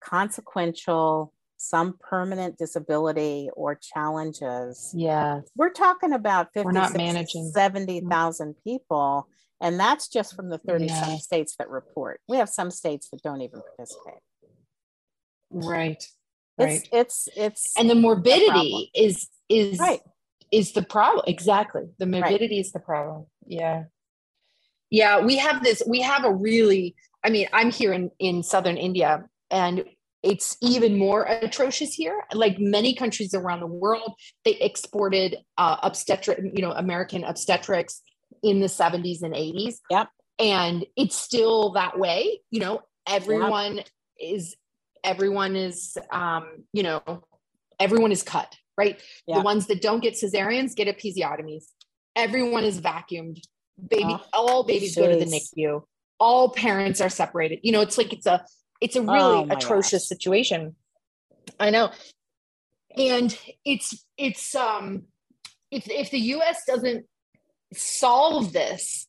consequential some permanent disability or challenges. Yeah. We're talking about 50, We're not 60, managing 70,000 mm. people. And that's just from the 30 yeah. some states that report. We have some states that don't even participate. Right. Right. It's it's, it's and the morbidity is is right. is the problem. Exactly. The morbidity right. is the problem. Yeah. Yeah. We have this, we have a really, I mean, I'm here in, in southern India and it's even more atrocious here. Like many countries around the world, they exported uh, obstetric, you know, American obstetrics in the 70s and 80s. Yep. And it's still that way. You know, everyone yep. is, everyone is, um, you know, everyone is cut, right? Yep. The ones that don't get cesareans get episiotomies. Everyone is vacuumed. Baby, oh, all babies geez. go to the NICU. All parents are separated. You know, it's like it's a it's a really oh atrocious gosh. situation. I know. And it's it's um if if the US doesn't solve this,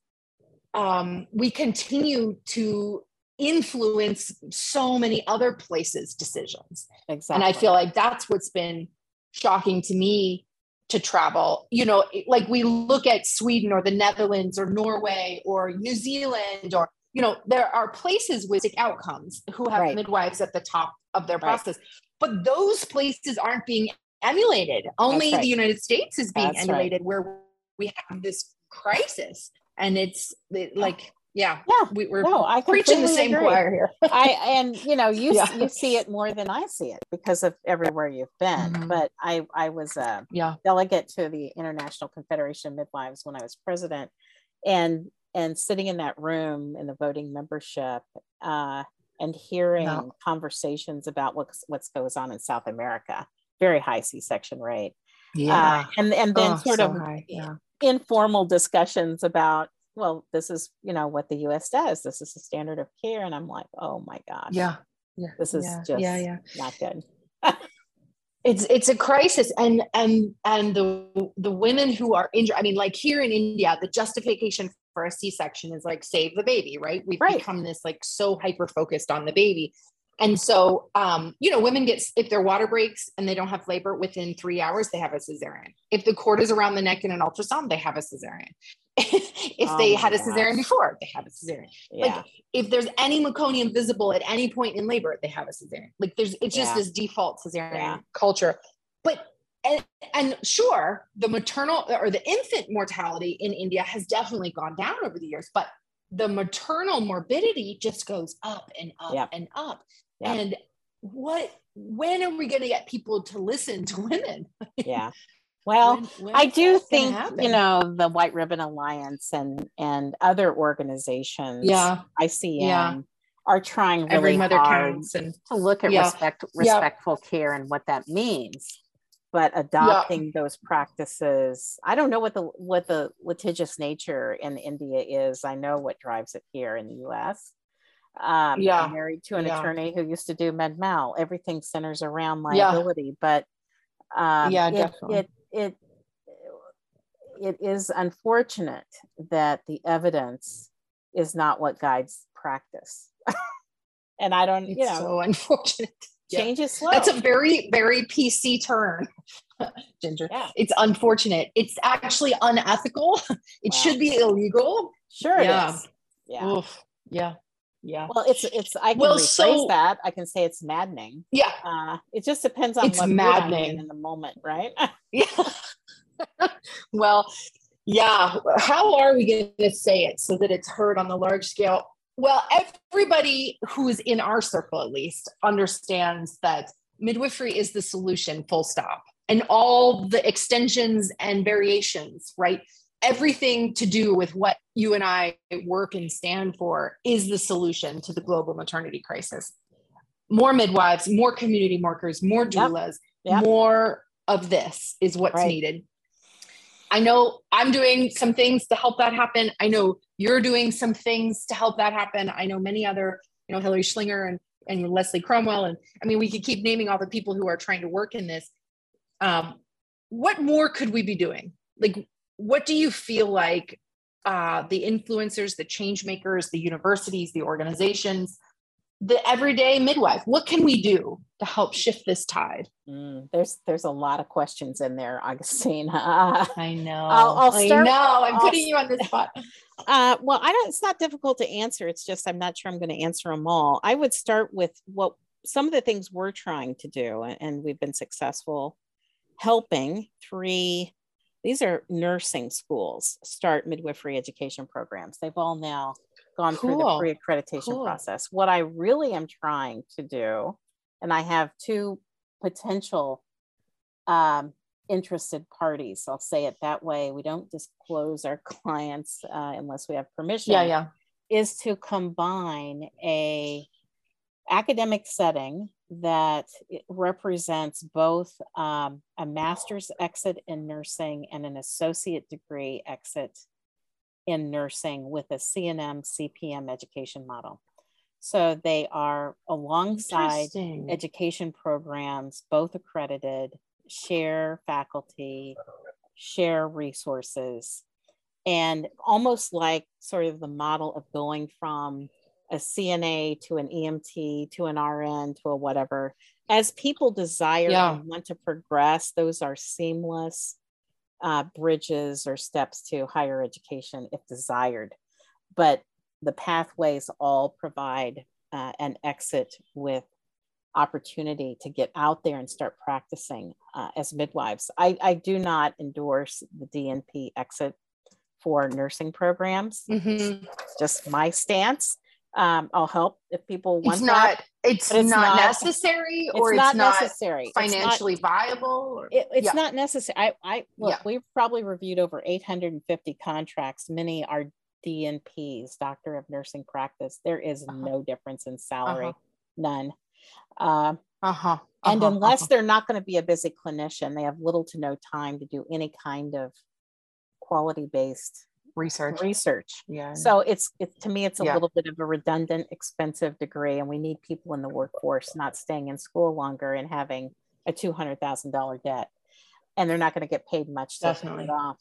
um, we continue to influence so many other places' decisions. Exactly. And I feel like that's what's been shocking to me to travel. You know, like we look at Sweden or the Netherlands or Norway or New Zealand or you know, there are places with outcomes who have right. midwives at the top of their process, right. but those places aren't being emulated. Only right. the United States is being That's emulated where we have this crisis. And it's like, yeah, yeah, we, are no, I preaching the same agree. choir here. I and you know you yeah. you see it more than I see it because of everywhere you've been. Mm-hmm. But I I was a yeah. delegate to the International Confederation of Midwives when I was president, and and sitting in that room in the voting membership uh, and hearing no. conversations about what's what goes on in South America, very high C-section rate. Yeah, uh, and and then oh, sort so of yeah. informal discussions about well, this is you know what the U.S. does. This is the standard of care, and I'm like, oh my god, yeah, yeah, this is yeah. just yeah, yeah. not good. it's it's a crisis and and and the the women who are injured i mean like here in india the justification for a c-section is like save the baby right we've Right. become this like so hyper focused on the baby and so um you know women get if their water breaks and they don't have labor within three hours they have a cesarean if the cord is around the neck in an ultrasound they have a cesarean if Oh they had a cesarean gosh. before they have a cesarean Yeah. like if there's any meconium visible at any point in labor, they have a cesarean. Like there's it's just Yeah. this default cesarean Yeah. culture. But and, and sure, the maternal or the infant mortality in India has definitely gone down over the years, but the maternal morbidity just goes up and up and up. And what when are we going to get people to listen to women? yeah. Well, When- when I do think you know the White Ribbon Alliance and and other organizations, Yeah, ICM, Yeah. are trying really every mother hard counts, and to look at Yeah. respect Yeah. respectful care and what that means. But adopting those practices, I don't know what the what the litigious nature in India is. I know what drives it here in the U.S. Um, Yeah. I'm married to an Yeah. attorney who used to do med mal. Everything centers around Yeah. liability, but um, Yeah, it, definitely. it it it is unfortunate that the evidence is not what guides practice. and I don't, it's you know, so unfortunate. Yeah. change is slow. That's a very, very PC turn, Ginger. Yeah. It's unfortunate. It's actually unethical. It Wow. should be illegal. sure Yeah. it is. Yeah. Oof. Yeah. Yeah. Well, it's it's I can Well, rephrase so- that. I can say it's maddening. Yeah. Uh, it just depends on It's what mood I'm in maddening. in the moment, right? Yeah. well, yeah. How are we going to say it so that it's heard on the large scale? Well, everybody who is in our circle, at least, understands that midwifery is the solution, full stop. And all the extensions and variations, right? Everything to do with what you and I work and stand for is the solution to the global maternity crisis. More midwives, more community workers, more Yep. doulas, Yep. more of this is what's Right. needed. I know I'm doing some things to help that happen. I know you're doing some things to help that happen. I know many other, you know, Hilary Schlinger and, and Leslie Cromwell. And I mean, we could keep naming all the people who are trying to work in this. Um, what more could we be doing? Like, what do you feel like uh, the influencers, the change makers, the universities, the organizations, the everyday midwife, what can we do to help shift this tide? Mm, there's there's a lot of questions in there, Augustine. Uh, I know. I'll- I'll start- I know. I'm I'll putting you on the spot. Uh, well, I don't. It's not difficult to answer. It's just I'm not sure I'm going to answer them all. I would start with what some of the things we're trying to do, and, and we've been successful helping three. These are nursing schools start midwifery education programs. They've all now gone through the pre-accreditation Cool. process. What I really am trying to do, and I have two potential um, interested parties. I'll say it that way. We don't disclose our clients uh, unless we have permission. Yeah, yeah. Is to combine a academic setting that represents both um, a master's exit in nursing and an associate degree exit in nursing with a CNM CPM education model. So they are alongside education programs, both accredited, share faculty, share resources, and almost like sort of the model of going from a CNA to an EMT to an RN to a whatever. As people desire Yeah. and want to progress, those are seamless uh, bridges or steps to higher education if desired. But the pathways all provide uh, an exit with opportunity to get out there and start practicing uh, as midwives. I, I do not endorse the DNP exit for nursing programs. Mhm. Just my stance. Um, I'll help if people want It's that. not. It's, it's not, not- necessary, or it's it's, not, not, necessary. It's not- financially viable. Or, it, it's Yeah. not necessary. I, I look, Yeah. we've probably reviewed over 850 contracts. Many are DNPs, Doctor of Nursing Practice. There is Uh-huh. no difference in salary, Uh-huh. none. Uh huh. and unless they're not going to be a busy clinician, they have little to no time to do any kind of quality based research, research. yeah. So it's it, to me, it's a Yeah. little bit of a redundant, expensive degree, and we need people in the workforce not staying in school longer and having a two hundred thousand dollar debt, and they're not going to get paid much Definitely. it off.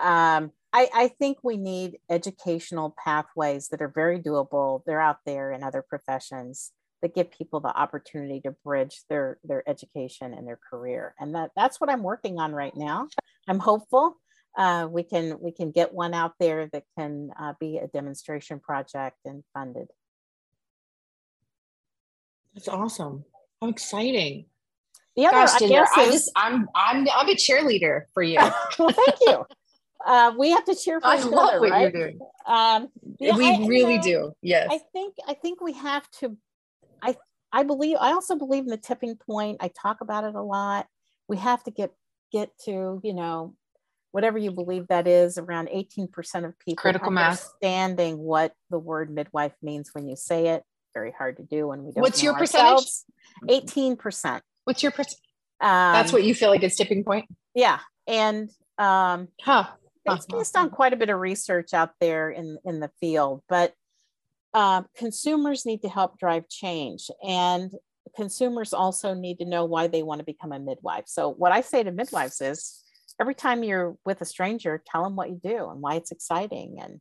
Um, I, I think we need educational pathways that are very doable. They're out there in other professions that give people the opportunity to bridge their their education and their career. And that that's what I'm working on right now. I'm hopeful uh, we can we can get one out there that can uh, be a demonstration project and funded. That's awesome. How exciting. The other, Gosh, I Ginger, guess, I is- just I'm I'm I'm a cheerleader for you. well, thank you. Uh, we have to cheer for I each love other, what right? you're doing. Um, yeah, we I- you really know, do. Yes. I think I think we have to. I I believe I also believe in the tipping point. I talk about it a lot. We have to get get to you know whatever you believe that is around 18% of people Critical mass. understanding what the word midwife means when you say it very hard to do when we don't What's know your percentage? 18% What's your percent? um, That's what you feel like is tipping point? yeah and um Huh. it's based on quite a bit of research out there in in the field but um, consumers need to help drive change and consumers also need to know why they want to become a midwife so what i say to midwives is every time you're with a stranger tell them what you do and why it's exciting and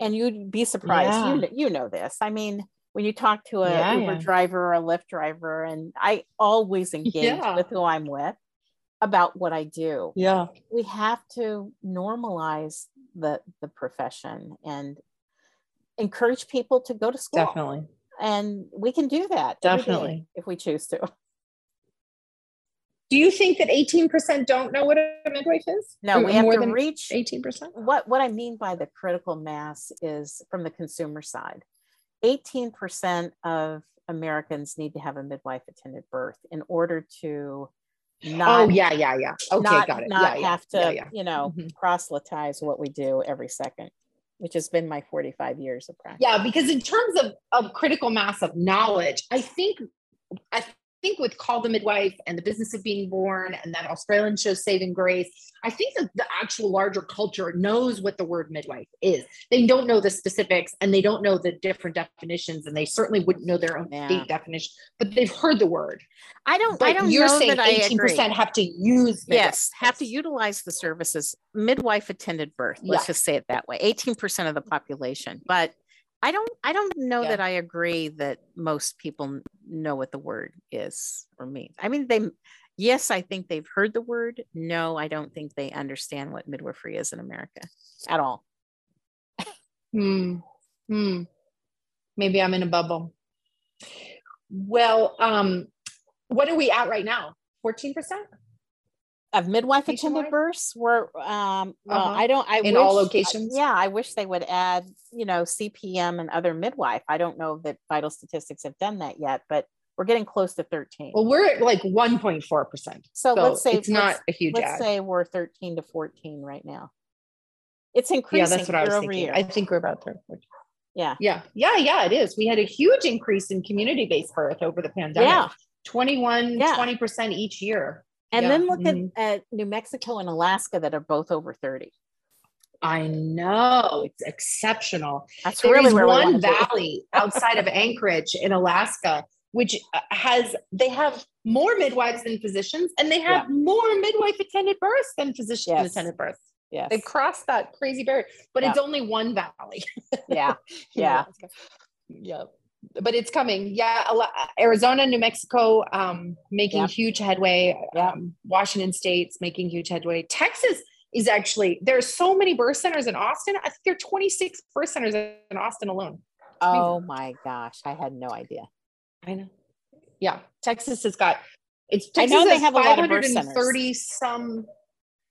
and you'd be surprised Yeah. you, you know this i mean when you talk to a Yeah, uber yeah. driver or a lyft driver and i always engage with who i'm with about what i do Yeah. we have to normalize the the profession and encourage people to go to school Definitely. and we can do that Definitely. if we choose to Do you think that 18% don't know what a midwife is? no we have more to than reach 18%? what what i mean by the critical mass is from the consumer side 18% of americans need to have a midwife attended birth in order to not oh, yeah, yeah, yeah. Okay, not, got it. not yeah, yeah, have to yeah, yeah. you know Mhm. proselytize what we do every second which has been my 45 years of practice Yeah, because in terms of, of critical mass of knowledge, I think I think with Call the Midwife and the business of being born and that Australian show Saving Grace, I think that the actual larger culture knows what the word midwife is. They don't know the specifics and they don't know the different definitions, and they certainly wouldn't know their own Yeah. state definition, but they've heard the word. i don't But i don't you're know saying 18% agree have to use midwife. yes have to utilize the services midwife attended birth let's Yeah. just say it that way 18% of the population but i don't i don't know Yeah. that i agree that most people know what the word is or means i mean they yes i think they've heard the word no i don't think they understand what midwifery is in america at all Hmm. Hmm. Maybe I'm in a bubble. Well, um, what are we at right now? 14%? Of midwife attended births were um well Uh-huh. i don't i In all locations? yeah i wish they would add you know cpm and other midwife i don't know that vital statistics have done that yet but we're getting close to 13 Well, we're at like 1.4%. so, So let's say it's not a huge let's add. say we're 13 to 14 right now it's increasing. yeah, that's what I was thinking. year I think we're about there. yeah Yeah. Yeah. Yeah, it is. We had a huge increase in community based birth over the pandemic. Yeah. 21, Yeah. 20% each year. And Yeah. then look Mhm. at, at new mexico and alaska that are both over 30 I know it's exceptional. that's There really is where one valley outside of Anchorage in Alaska, which uh, has they have more midwives than physicians, and they have more midwife attended births than physician Yes. attended births. yes They crossed that crazy barrier, but it's only one valley. yeah Yeah. Alaska. Yeah. But it's coming. Yeah. Arizona, New Mexico, um, making Yep. huge headway. Um, Washington State's making huge headway. Texas is actually, there's so many birth centers in Austin. I think there are 26 birth centers in Austin alone. oh my gosh i had no idea I know. Yeah. Texas has got, it's, I Texas know they has have a lot of birth 530 some,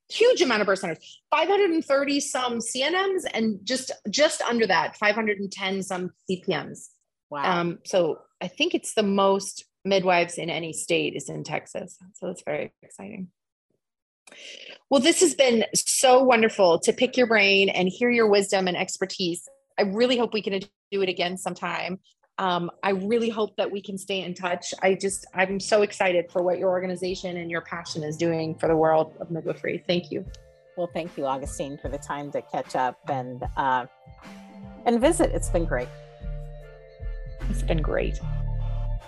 huge amount of birth centers, 530 some CNMs and just, just under that, 510 some CPMs. Wow Um, so I think it's the most midwives in any state is in Texas. So it's very exciting. Well, this has been so wonderful to pick your brain and hear your wisdom and expertise. I really hope we can do it again sometime. Um, I really hope that we can stay in touch. I just, I'm so excited for what your organization and your passion is doing for the world of midwifery. Thank you. Well, thank you, Augustine, for the time to catch up and uh, and visit. It's been great. It's been great.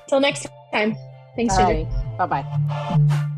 Till next time. Thanks, Ginger. Bye bye.